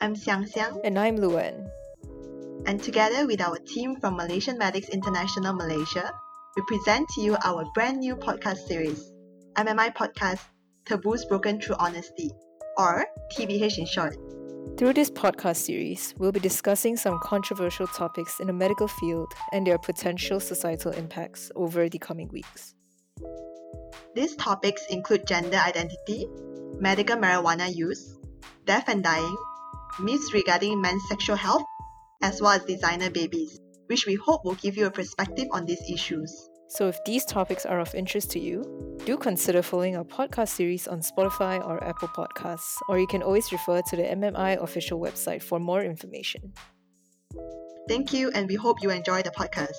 I'm Xiang Xiang, And I'm Luan. and together with our team from Malaysian Medics International Malaysia, we present to you our brand new podcast series, MMI Podcast Taboos Broken Through Honesty, or TBH in short. Through this podcast series, we'll be discussing some controversial topics in the medical field and their potential societal impacts over the coming weeks. These topics include gender identity, medical marijuana use, death and dying, myths regarding men's sexual health, as well as designer babies, which we hope will give you a perspective on these issues. So, if these topics are of interest to you, do consider following our podcast series on Spotify or Apple Podcasts, or you can always refer to the MMI official website for more information. Thank you, and we hope you enjoy the podcast.